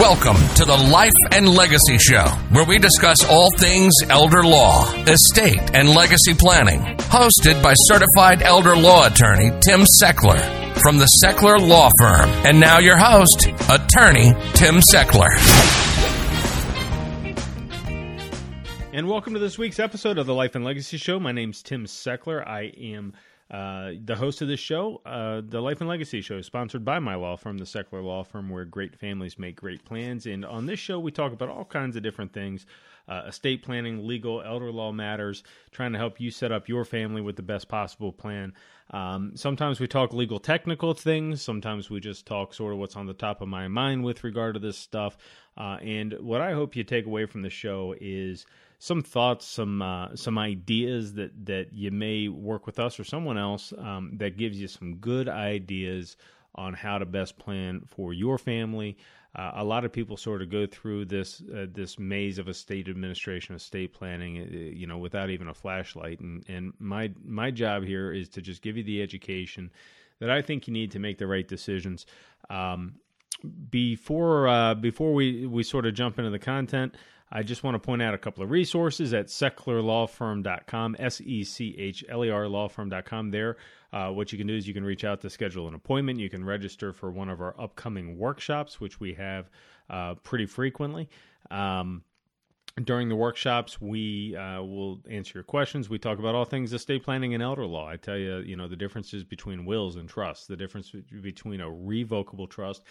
Welcome to the Life and Legacy Show, where we discuss all things elder law, estate, and legacy planning. Hosted by certified elder law attorney Tim Sechler from the Sechler Law Firm. And now your host, attorney Tim Sechler. And welcome to this week's episode of the Life and Legacy Show. My name's Tim Sechler. I am uh, the host of this show, uh, the Life and Legacy Show, is sponsored by my law firm, the Sechler Law Firm, where great families make great plans. And on this show, we talk about all kinds of different things uh, estate planning, legal, elder law matters, trying to help you set up your family with the best possible plan. Um, sometimes we talk legal technical things, sometimes we just talk sort of what's on the top of my mind with regard to this stuff. Uh, and what I hope you take away from the show is some thoughts, some uh, some ideas that that you may work with us or someone else um, that gives you some good ideas on how to best plan for your family. Uh, a lot of people sort of go through this uh, this maze of estate administration, estate planning, uh, you know, without even a flashlight. And and my my job here is to just give you the education that I think you need to make the right decisions. Um, before uh, before we we sort of jump into the content. I just want to point out a couple of resources at sechlerlawfirm.com, S E C H L E R lawfirm.com. There, uh, what you can do is you can reach out to schedule an appointment. You can register for one of our upcoming workshops, which we have uh, pretty frequently. Um, during the workshops, we uh, will answer your questions. We talk about all things estate planning and elder law. I tell you, you know, the differences between wills and trusts, the difference between a revocable trust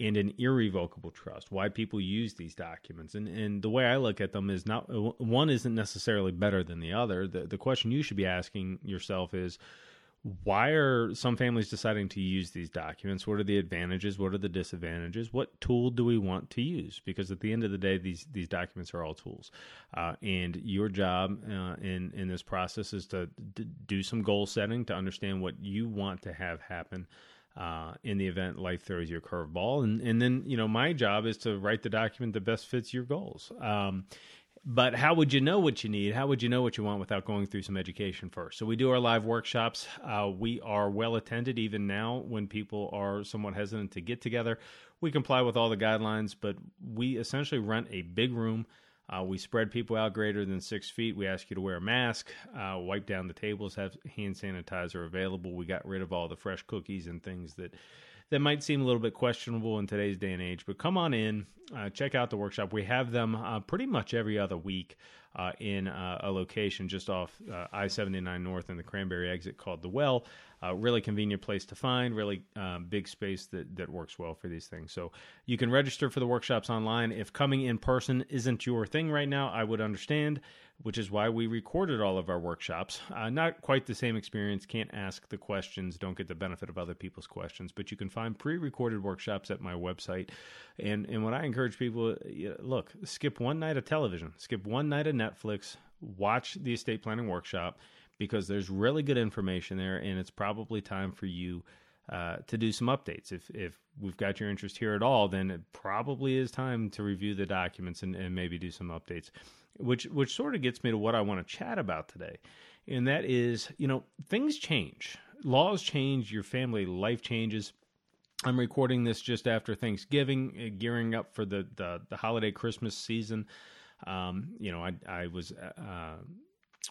and an irrevocable trust why people use these documents. And and the way i look at them is not one isn't necessarily better than the other. The the question you should be asking yourself is why are some families deciding to use these documents? What are the advantages? What are the disadvantages? What tool do we want to use? Because at the end of the day these these documents are all tools. Uh, and your job uh, in in this process is to d- do some goal setting to understand what you want to have happen uh, in the event life throws you a curveball. And, and then, you know, my job is to write the document that best fits your goals. Um, but how would you know what you need? How would you know what you want without going through some education first? So we do our live workshops. Uh, we are well attended even now when people are somewhat hesitant to get together. We comply with all the guidelines, but we essentially rent a big room uh, we spread people out greater than six feet. We ask you to wear a mask, uh, wipe down the tables, have hand sanitizer available. We got rid of all the fresh cookies and things that that might seem a little bit questionable in today's day and age. But come on in, uh, check out the workshop. We have them uh, pretty much every other week uh, in uh, a location just off I 79 North in the Cranberry exit called The Well. Really convenient place to find, really um, big space that, that works well for these things. So you can register for the workshops online. If coming in person isn't your thing right now, I would understand, which is why we recorded all of our workshops. Uh, not quite the same experience, can't ask the questions, don't get the benefit of other people's questions, but you can find pre recorded workshops at my website. And, and what I encourage people look, skip one night of television, skip one night of Netflix, watch the estate planning workshop because there's really good information there, and it's probably time for you uh, to do some updates. If if we've got your interest here at all, then it probably is time to review the documents and, and maybe do some updates. Which which sort of gets me to what I want to chat about today, and that is you know things change, laws change, your family life changes. I'm recording this just after Thanksgiving, uh, gearing up for the the, the holiday Christmas season. Um, you know, I I was uh,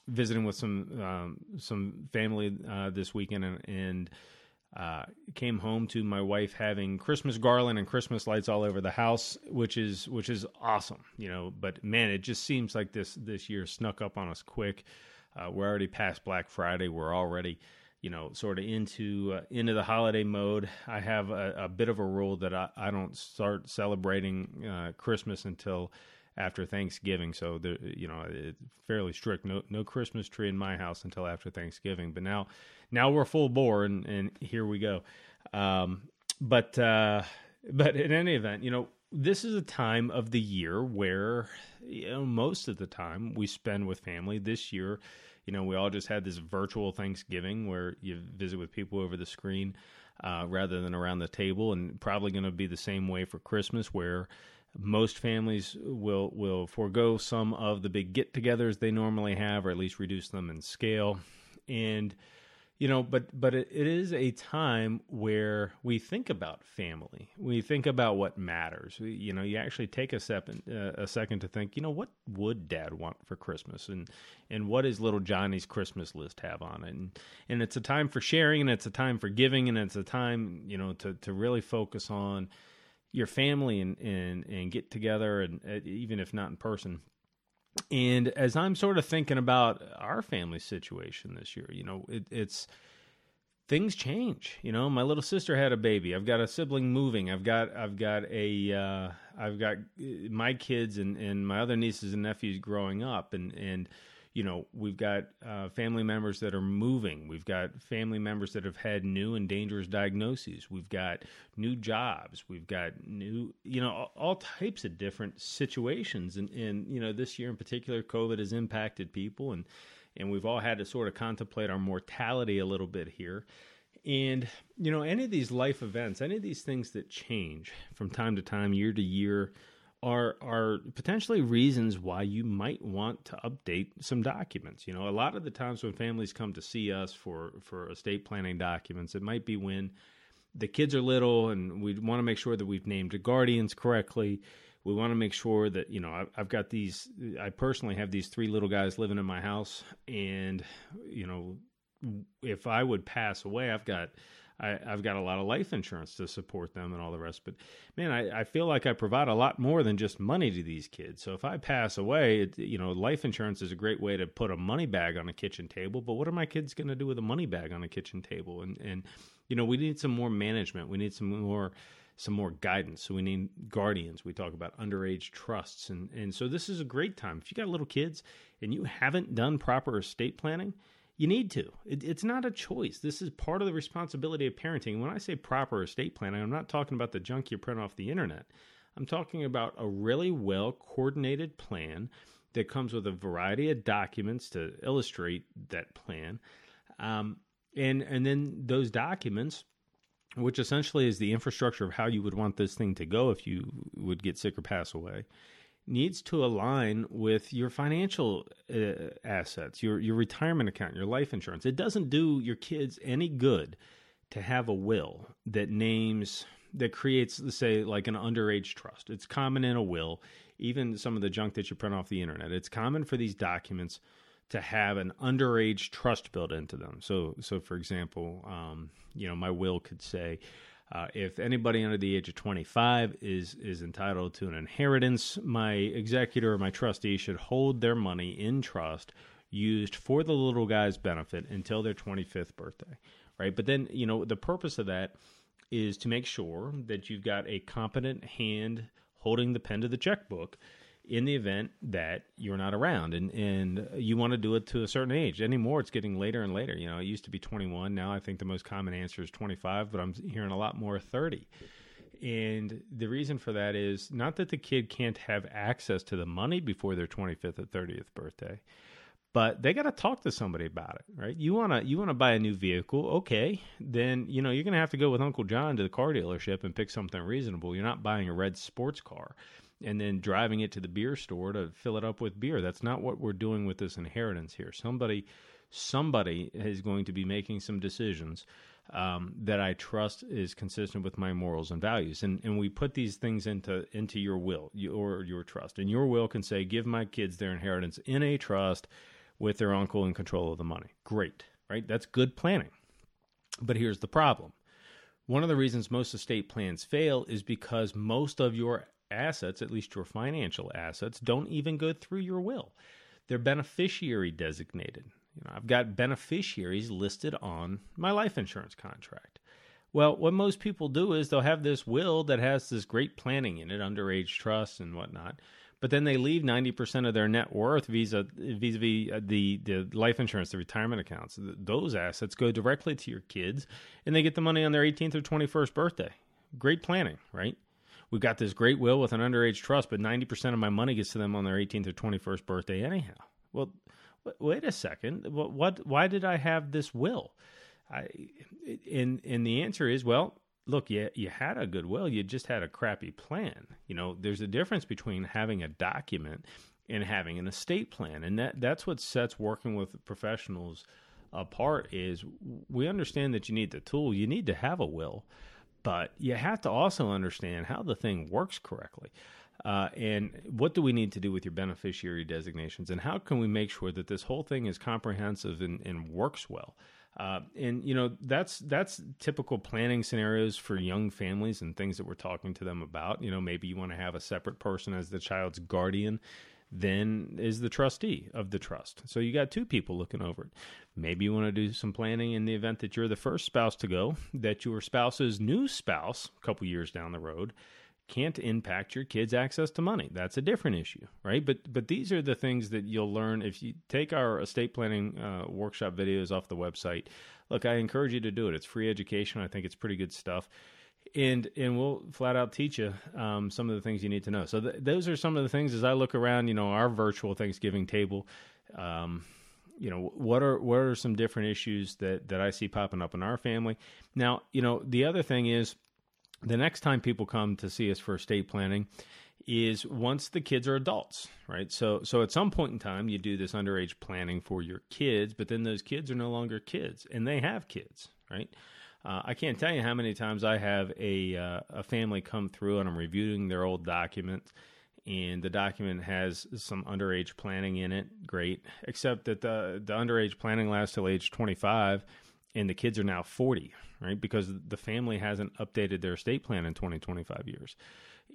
visiting with some um, some family uh, this weekend and, and uh, came home to my wife having Christmas garland and Christmas lights all over the house, which is which is awesome, you know. But man, it just seems like this this year snuck up on us quick. Uh, we're already past Black Friday. We're already, you know, sort of into uh, into the holiday mode. I have a, a, bit of a rule that I, I don't start celebrating uh, Christmas until after Thanksgiving. So the you know it's fairly strict. No no Christmas tree in my house until after Thanksgiving. But now now we're full bore and and here we go. Um, but uh, but in any event, you know this is a time of the year where you know most of the time we spend with family. This year, you know, we all just had this virtual Thanksgiving where you visit with people over the screen. Uh, rather than around the table, and probably going to be the same way for Christmas, where most families will will forego some of the big get-togethers they normally have, or at least reduce them in scale. And you know but but it, it is a time where we think about family. We think about what matters. We, you know you actually take a second uh, a second to think you know what would dad want for christmas? And and what does little johnny's christmas list have on it? And and it's a time for sharing and it's a time for giving and it's a time you know to to really focus on your family and and and get together and uh, even if not in person and as I'm sort of thinking about our family situation this year, you know, it, it's things change. You know, my little sister had a baby. I've got a sibling moving. I've got I've got a uh, I've got uh, my kids and and my other nieces and nephews growing up, and and you know, we've got uh, family members that are moving. We've got family members that have had new and dangerous diagnoses. We've got new jobs. We've got new, you know, all, all types of different situations. And, and, you know, this year in particular, COVID has impacted people, and, and we've all had to sort of contemplate our mortality a little bit here. And, you know, any of these life events, any of these things that change from time to time, year to year, are are potentially reasons why you might want to update some documents. You know, a lot of the times when families come to see us for for estate planning documents, it might be when the kids are little and we want to make sure that we've named the guardians correctly. We want to make sure that you know I've got these. I personally have these three little guys living in my house, and you know, if I would pass away, I've got I, have got a lot of life insurance to support them and all the rest. But man, I, I, feel like I provide a lot more than just money to these kids. So if I pass away, it, you know, life insurance is a great way to put a money bag on a kitchen table. But what are my kids going to do with a money bag on a kitchen table? And and you know, we need some more management. We need some more some more guidance. So we need guardians. We talk about underage trusts, and and so this is a great time if you got little kids and you haven't done proper estate planning you need to. It, it's not a choice. This is part of the responsibility of parenting. When I say proper estate planning, I'm not talking about the junk you print off the internet. I'm talking about a really well coordinated plan that comes with a variety of documents to illustrate that plan. Um, and and then those documents, which essentially is the infrastructure of how you would want this thing to go if you would get sick or pass away, needs to align with your financial uh, assets, your your retirement account, your life insurance. It doesn't do your kids any good to have a will that names that creates say like an underage trust. It's common in a will, even some of the junk that you print off the internet. It's common for these documents to have an underage trust built into them. So so for example, um, you know, my will could say uh, if anybody under the age of 25 is is entitled to an inheritance, my executor or my trustee should hold their money in trust used for the little guy's benefit until their 25th birthday, right? But then, you know, the purpose of that is to make sure that you've got a competent hand holding the pen to the checkbook in the event that you're not around and, and you want to do it to a certain age. Anymore, it's getting later and later. You know, it used to be 21. Now I think the most common answer is 25, but I'm hearing a lot more 30. And the reason for that is not that the kid can't have access to the money before their 25th or 30th birthday, but they got to talk to somebody about it, right? You want to you want to buy a new vehicle, okay? Then, you know, you're going to have to go with Uncle John to the car dealership and pick something reasonable. You're not buying a red sports car and then driving it to the beer store to fill it up with beer. That's not what we're doing with this inheritance here. Somebody somebody is going to be making some decisions um, that I trust is consistent with my morals and values. And and we put these things into into your will or your trust. And your will can say, give my kids their inheritance in a trust with their uncle in control of the money. Great, right? That's good planning. But here's the problem. One of the reasons most estate plans fail is because most of your assets, at least your financial assets, don't even go through your will. They're beneficiary designated. You know, I've got beneficiaries listed on my life insurance contract. Well, what most people do is they'll have this will that has this great planning in it, underage trusts and whatnot, but then they leave 90% of their net worth vis-a, vis-a-vis uh, the, the life insurance, the retirement accounts. Those assets go directly to your kids, and they get the money on their 18th or 21st birthday. Great planning, right? We've got this great will with an underage trust, but 90% of my money gets to them on their 18th or 21st birthday anyhow. Well, wait a second. What, what why did I have this will? I, and, and the answer is, well, look, you, you had a good will, you just had a crappy plan. You know, there's a difference between having a document and having an estate plan. And that, that's what sets working with professionals apart is we understand that you need the tool, you need to have a will, but you have to also understand how the thing works correctly. Uh, and what do we need to do with your beneficiary designations? And how can we make sure that this whole thing is comprehensive and, and works well? Uh, and you know that's that's typical planning scenarios for young families and things that we're talking to them about. You know, maybe you want to have a separate person as the child's guardian then is the trustee of the trust. So you got two people looking over it. Maybe you want to do some planning in the event that you're the first spouse to go, that your spouse's new spouse, a couple years down the road, can't impact your kids' access to money. That's a different issue, right? But but these are the things that you'll learn if you take our estate planning uh, workshop videos off the website. Look, I encourage you to do it. It's free education. I think it's pretty good stuff, and and we'll flat out teach you um, some of the things you need to know. So th- those are some of the things as I look around. You know, our virtual Thanksgiving table. Um, you know what are what are some different issues that that I see popping up in our family? Now, you know, the other thing is the next time people come to see us for estate planning is once the kids are adults, right? So so at some point in time you do this underage planning for your kids, but then those kids are no longer kids and they have kids, right? Uh, I can't tell you how many times I have a uh, a family come through and I'm reviewing their old documents and the document has some underage planning in it. Great, except that the the underage planning lasts till age 25 and the kids are now 40, right? Because the family hasn't updated their estate plan in 20, 25 years.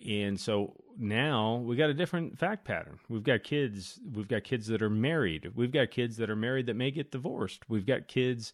And so now we got a different fact pattern. We've got kids, we've got kids that are married. We've got kids that are married that may get divorced. We've got kids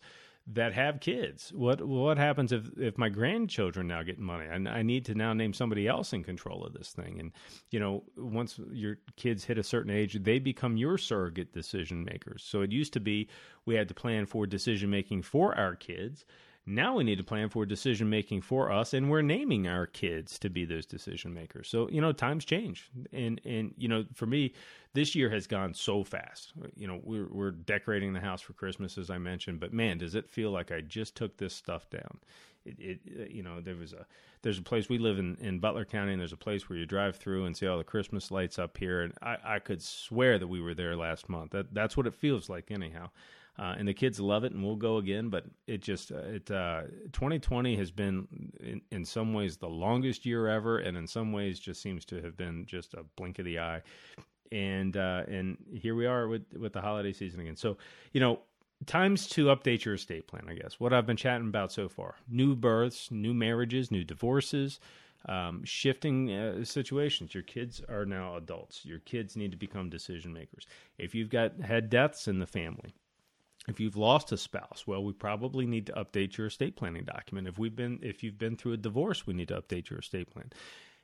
that have kids. What what happens if if my grandchildren now get money? I, I need to now name somebody else in control of this thing. And you know, once your kids hit a certain age, they become your surrogate decision makers. So it used to be we had to plan for decision making for our kids. Now we need to plan for decision making for us, and we're naming our kids to be those decision makers. So you know, times change, and and you know, for me, this year has gone so fast. You know, we're we're decorating the house for Christmas, as I mentioned, but man, does it feel like I just took this stuff down? It, it uh, you know, there was a there's a place we live in in Butler County, and there's a place where you drive through and see all the Christmas lights up here, and I I could swear that we were there last month. That that's what it feels like, anyhow uh, and the kids love it, and we'll go again. But it just uh, it uh, 2020 has been in, in some ways the longest year ever, and in some ways just seems to have been just a blink of the eye. And uh, and here we are with with the holiday season again. So you know times to update your estate plan, I guess. What I've been chatting about so far new births, new marriages, new divorces, um, shifting uh, situations. Your kids are now adults. Your kids need to become decision makers. If you've got had deaths in the family, if you've lost a spouse, well, we probably need to update your estate planning document. If we've been if you've been through a divorce, we need to update your estate plan.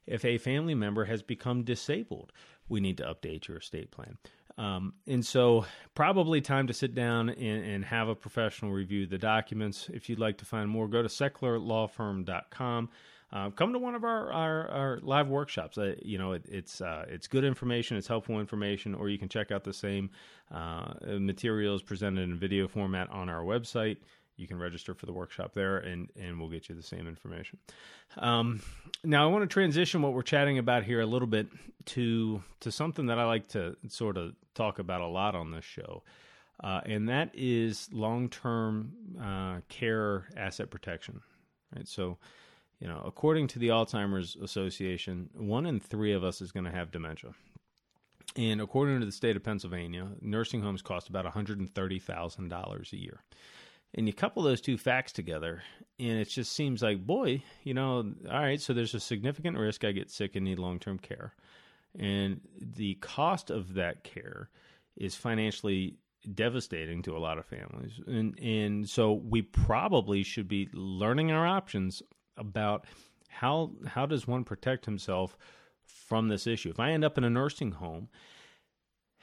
If a family member has become disabled, we need to update your estate plan. Um, and so, probably time to sit down and, and, have a professional review the documents. If you'd like to find more, go to sechlerlawfirm.com. Uh, come to one of our, our, our live workshops. Uh, you know, it, it's uh, it's good information, it's helpful information, or you can check out the same uh, materials presented in video format on our website. You can register for the workshop there, and and we'll get you the same information. Um, now, I want to transition what we're chatting about here a little bit to to something that I like to sort of talk about a lot on this show. Uh, and that is long-term uh, care asset protection. Right, so you know, according to the Alzheimer's Association, one in three of us is going to have dementia. And according to the state of Pennsylvania, nursing homes cost about $130,000 a year. And you couple those two facts together, and it just seems like, boy, you know, all right, so there's a significant risk I get sick and need long term care. And the cost of that care is financially devastating to a lot of families. And, and so we probably should be learning our options about how how does one protect himself from this issue. If I end up in a nursing home,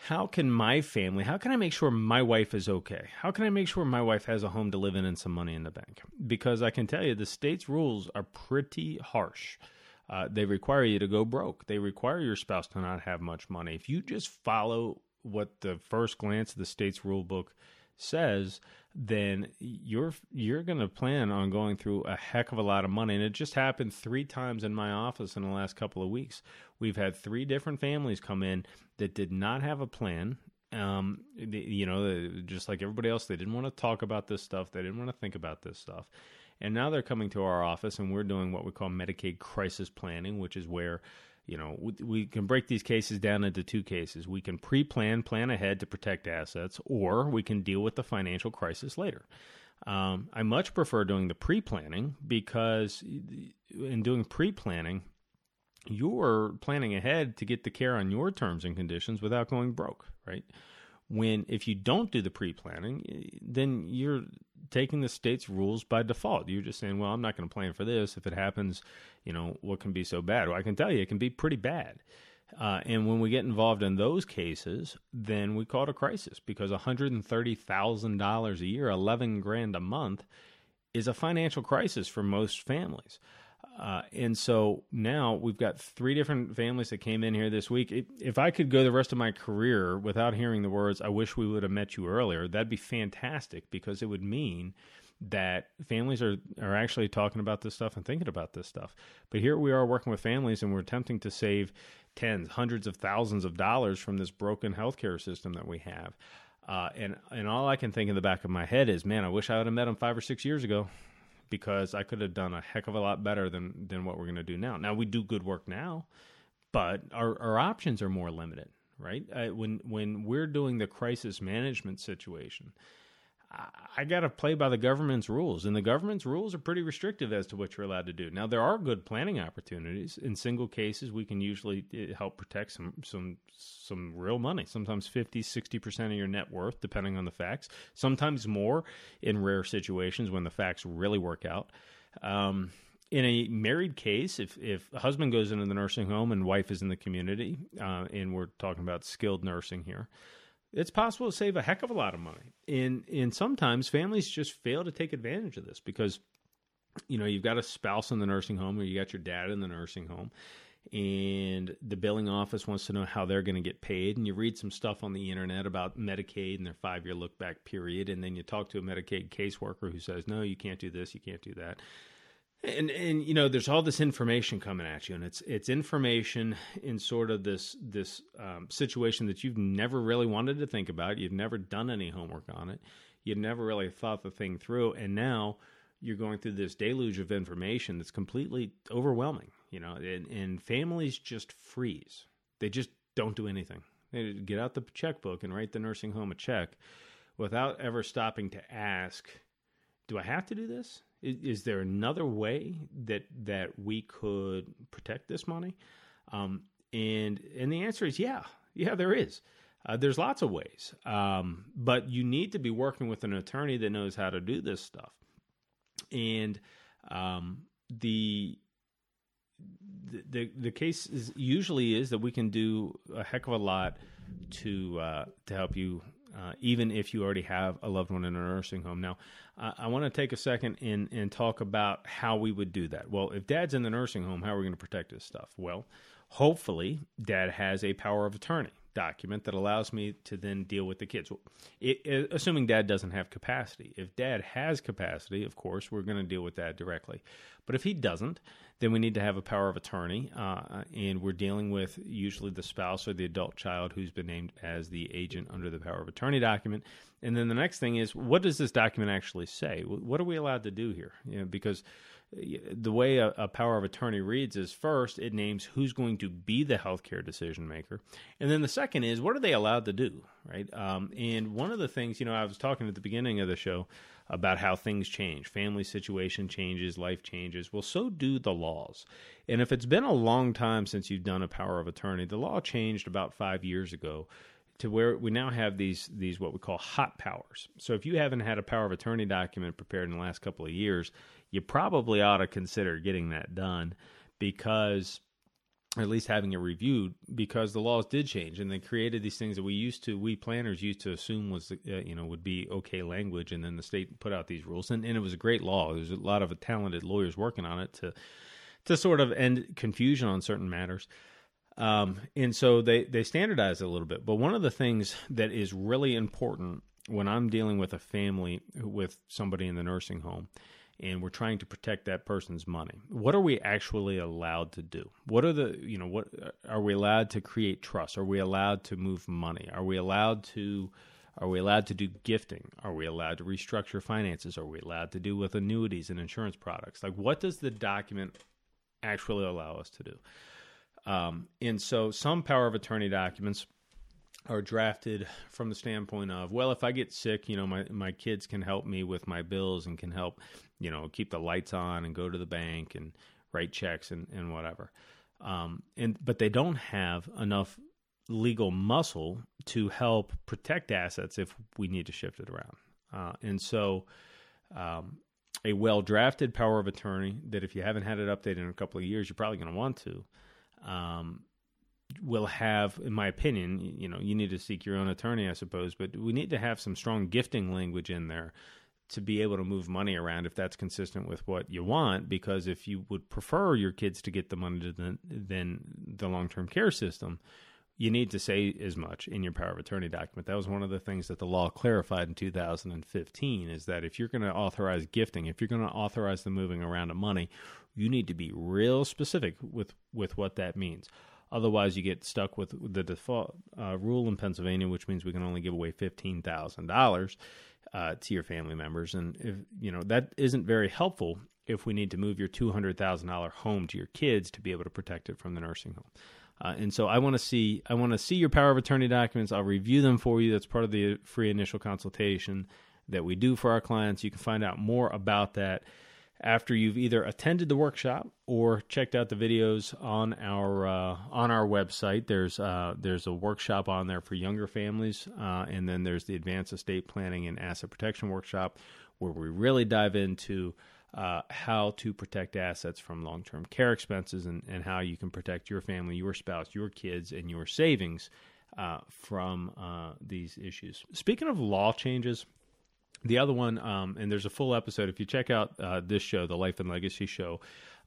how can my family, how can I make sure my wife is okay? How can I make sure my wife has a home to live in and some money in the bank? Because I can tell you the state's rules are pretty harsh. Uh, they require you to go broke. They require your spouse to not have much money. If you just follow what the first glance of the state's rule book says, then you're you're going to plan on going through a heck of a lot of money and it just happened 3 times in my office in the last couple of weeks. We've had 3 different families come in that did not have a plan Um, you know, just like everybody else, they didn't want to talk about this stuff. They didn't want to think about this stuff. And now they're coming to our office, and we're doing what we call Medicaid crisis planning, which is where you know we, we, can break these cases down into two cases. We can pre-plan plan ahead to protect assets or we can deal with the financial crisis later. Um, i much prefer doing the pre-planning because in doing pre-planning you're planning ahead to get the care on your terms and conditions without going broke right? When if you don't do the pre-planning then you're taking the state's rules by default. You're just saying well i'm not going to plan for this. If it happens you know what can be so bad? Well i can tell you it can be pretty bad. Uh, and when we get involved in those cases then we call it a crisis because $130000 a year 11 grand a month is a financial crisis for most families uh, and so now we've got three different families that came in here this week. If I could go the rest of my career without hearing the words, I wish we would have met you earlier, that'd be fantastic because it would mean that families are, are actually talking about this stuff and thinking about this stuff. But here we are working with families and we're attempting to save tens, hundreds of thousands of dollars from this broken healthcare system that we have. Uh, and and all I can think in the back of my head is, man, I wish I would have met them five or six years ago because I could have done a heck of a lot better than than what we're going to do now. Now we do good work now, but our our options are more limited, right? Uh, when when we're doing the crisis management situation, I got to play by the government's rules, and the government's rules are pretty restrictive as to what you're allowed to do. Now, there are good planning opportunities. In single cases, we can usually eh, help protect some some some real money. Sometimes 50, 60 percent of your net worth, depending on the facts. Sometimes more in rare situations when the facts really work out. Um, in a married case, if if a husband goes into the nursing home and wife is in the community, uh, and we're talking about skilled nursing here it's possible to save a heck of a lot of money. And and sometimes families just fail to take advantage of this because you know, you've got a spouse in the nursing home or you got your dad in the nursing home and the billing office wants to know how they're going to get paid and you read some stuff on the internet about Medicaid and their 5-year look back period and then you talk to a Medicaid caseworker who says, "No, you can't do this, you can't do that." And and you know there's all this information coming at you and it's it's information in sort of this this um, situation that you've never really wanted to think about. You've never done any homework on it. You've never really thought the thing through. And now you're going through this deluge of information that's completely overwhelming you know and, and families just freeze. They just don't do anything. They get out the checkbook and write the nursing home a check without ever stopping to ask do i have to do this is, is, there another way that that we could protect this money? Um, and and the answer is yeah, yeah, there is. Uh, there's lots of ways, um, but you need to be working with an attorney that knows how to do this stuff. And um, the the the case is usually is that we can do a heck of a lot to uh, to help you uh, even if you already have a loved one in a nursing home. Now, uh, I want to take a second and, and talk about how we would do that. Well, if dad's in the nursing home, how are we going to protect his stuff? Well, hopefully, dad has a power of attorney document that allows me to then deal with the kids. It, it, assuming dad doesn't have capacity. If dad has capacity, of course, we're going to deal with that directly. But if he doesn't, then we need to have a power of attorney, uh, and we're dealing with usually the spouse or the adult child who's been named as the agent under the power of attorney document. And then the next thing is, what does this document actually say? What are we allowed to do here? You know, because the way a, a, power of attorney reads is first it names who's going to be the healthcare decision maker, and then the second is what are they allowed to do, right? Um, and one of the things you know I was talking at the beginning of the show about how things change, family situation changes, life changes. Well, so do the laws. And if it's been a long time since you've done a power of attorney, the law changed about five years ago to where we now have these these what we call hot powers. So if you haven't had a power of attorney document prepared in the last couple of years, you probably ought to consider getting that done because or at least having it reviewed because the laws did change and they created these things that we used to we planners used to assume was uh, you know would be okay language and then the state put out these rules and, and it was a great law. There's a lot of talented lawyers working on it to to sort of end confusion on certain matters. Um, and so they they standardize it a little bit. But one of the things that is really important when i'm dealing with a family with somebody in the nursing home and we're trying to protect that person's money. What are we actually allowed to do? What are the, you know, what are we allowed to create trust? Are we allowed to move money? Are we allowed to are we allowed to do gifting? Are we allowed to restructure finances? Are we allowed to do with annuities and insurance products? Like what does the document actually allow us to do? Um, and so some power of attorney documents are drafted from the standpoint of well if i get sick you know my my kids can help me with my bills and can help you know keep the lights on and go to the bank and write checks and, and whatever. Um, and but they don't have enough legal muscle to help protect assets if we need to shift it around. Uh, and so um, a well drafted power of attorney that if you haven't had it updated in a couple of years you're probably going to want to um, will have, in my opinion, you know, you need to seek your own attorney, I suppose, but we need to have some strong gifting language in there to be able to move money around if that's consistent with what you want. Because if you would prefer your kids to get the money than the long term care system, you need to say as much in your power of attorney document. That was one of the things that the law clarified in 2015 is that if you're going to authorize gifting, if you're going to authorize the moving around of money, you need to be real specific with, with what that means. Otherwise, you get stuck with the default uh, rule in Pennsylvania, which means we can only give away fifteen thousand uh, dollars to your family members, and if you know that isn't very helpful if we need to move your two hundred thousand dollar home to your kids to be able to protect it from the nursing home. Uh, and so I want to see I want to see your power of attorney documents. I'll review them for you. That's part of the free initial consultation that we do for our clients. You can find out more about that after you've either attended the workshop or checked out the videos on our uh, on our website. There's uh, there's a workshop on there for younger families, uh, and then there's the advanced estate planning and asset protection workshop, where we really dive into uh, how to protect assets from long term care expenses and, and how you can protect your family, your spouse, your kids, and your savings uh, from uh, these issues. Speaking of law changes the other one, um, and there's a full episode. If you check out uh, this show, the Life and Legacy Show,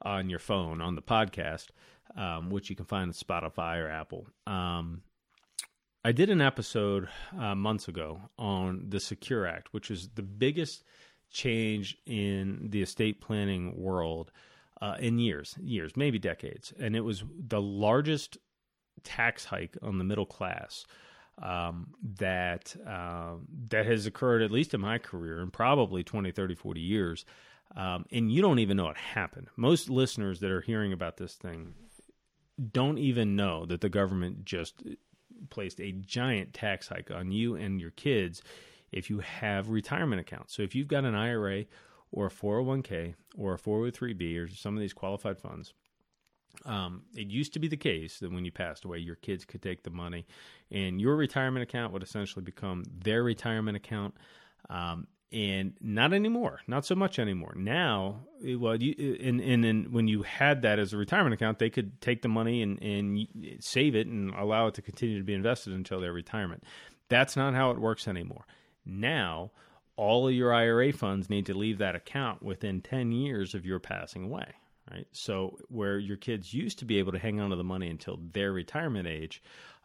on your phone on the podcast, um, which you can find on Spotify or Apple. Um, I did an episode uh, months ago on the Secure Act, which is the biggest change in the estate planning world uh, in years, years, maybe decades, and it was the largest tax hike on the middle class um, that uh, that has occurred at least in my career in probably 20 30 40 years. Um, and you don't even know it happened. Most listeners that are hearing about this thing don't even know that the government just placed a giant tax hike on you and your kids if you have retirement accounts. So if you've got an ira or a 401k or a 403b or some of these qualified funds um, it used to be the case that when you passed away, your kids could take the money, and your retirement account would essentially become their retirement account. Um, and not anymore, not so much anymore. Now, well, you, and, and and when you had that as a retirement account, they could take the money and and save it and allow it to continue to be invested until their retirement. That's not how it works anymore. Now, all of your IRA funds need to leave that account within ten years of your passing away right? So where your kids used to be able to hang on to the money until their retirement age,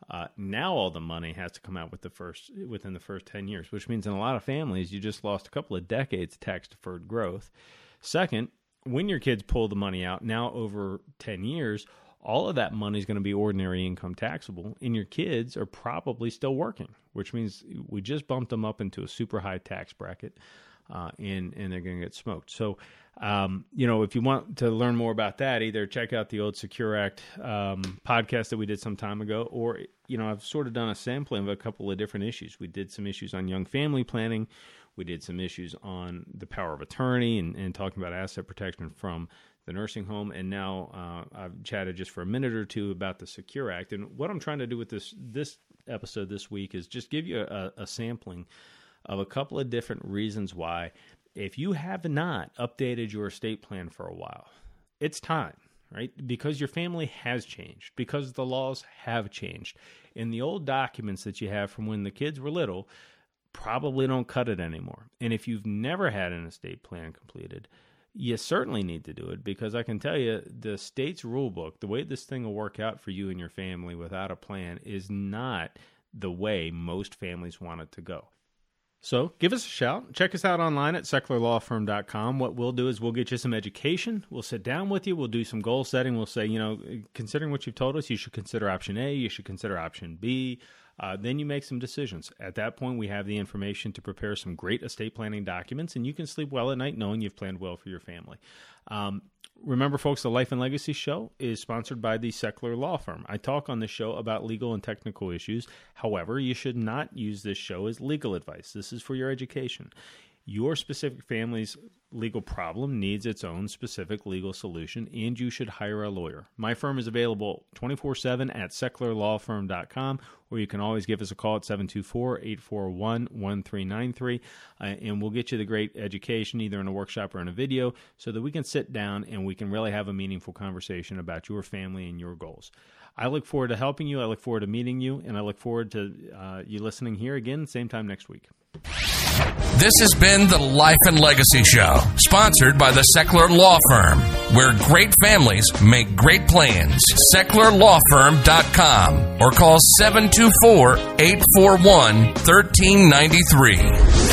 uh, now all the money has to come out with the first within the first ten years, which means in a lot of families you just lost a couple of decades of tax deferred growth. Second, when your kids pull the money out now over ten years. All of that money is going to be ordinary income taxable, and your kids are probably still working, which means we just bumped them up into a super high tax bracket, uh, and and they're going to get smoked. So um, you know, if you want to learn more about that, either check out the old Secure Act um, podcast that we did some time ago, or you know, I've sort of done a sampling of a couple of different issues. We did some issues on young family planning. We did some issues on the power of attorney and, and talking about asset protection from the nursing home. And now uh, I've chatted just for a minute or two about the Secure Act. And what I'm trying to do with this this episode this week is just give you a, a sampling of a couple of different reasons why if you have not updated your estate plan for a while, it's time, right? Because your family has changed, because the laws have changed. And the old documents that you have from when the kids were little probably don't cut it anymore. And if you've never had an estate plan completed, you certainly need to do it because I can tell you the state's rule book, the way this thing will work out for you and your family without a plan is not the way most families want it to go. So give us a shout. Check us out online at sechlerlawfirm.com. What we'll do is we'll get you some education. We'll sit down with you. We'll do some goal setting. We'll say, you know, considering what you've told us, you should consider option A, you should consider option B. Uh, then you make some decisions. At that point, we have the information to prepare some great estate planning documents, and you can sleep well at night knowing you've planned well for your family. Um, remember, folks, the Life and Legacy Show is sponsored by the Sechler Law Firm. I talk on this show about legal and technical issues. However, you should not use this show as legal advice. This is for your education. Your specific family's legal problem needs its own specific legal solution, and you should hire a lawyer. My firm is available 24 7 at sechlerlawfirm.com, or you can always give us a call at 724 841 1393, uh, and we'll get you the great education either in a workshop or in a video so that we can sit down and we can really have a meaningful conversation about your family and your goals. I look forward to helping you. I look forward to meeting you, and I look forward to uh, you listening here again, same time next week. This has been the Life and Legacy Show, sponsored by the Sechler Law Firm, where great families make great plans. SechlerLawFirm.com or call 724 841 1393.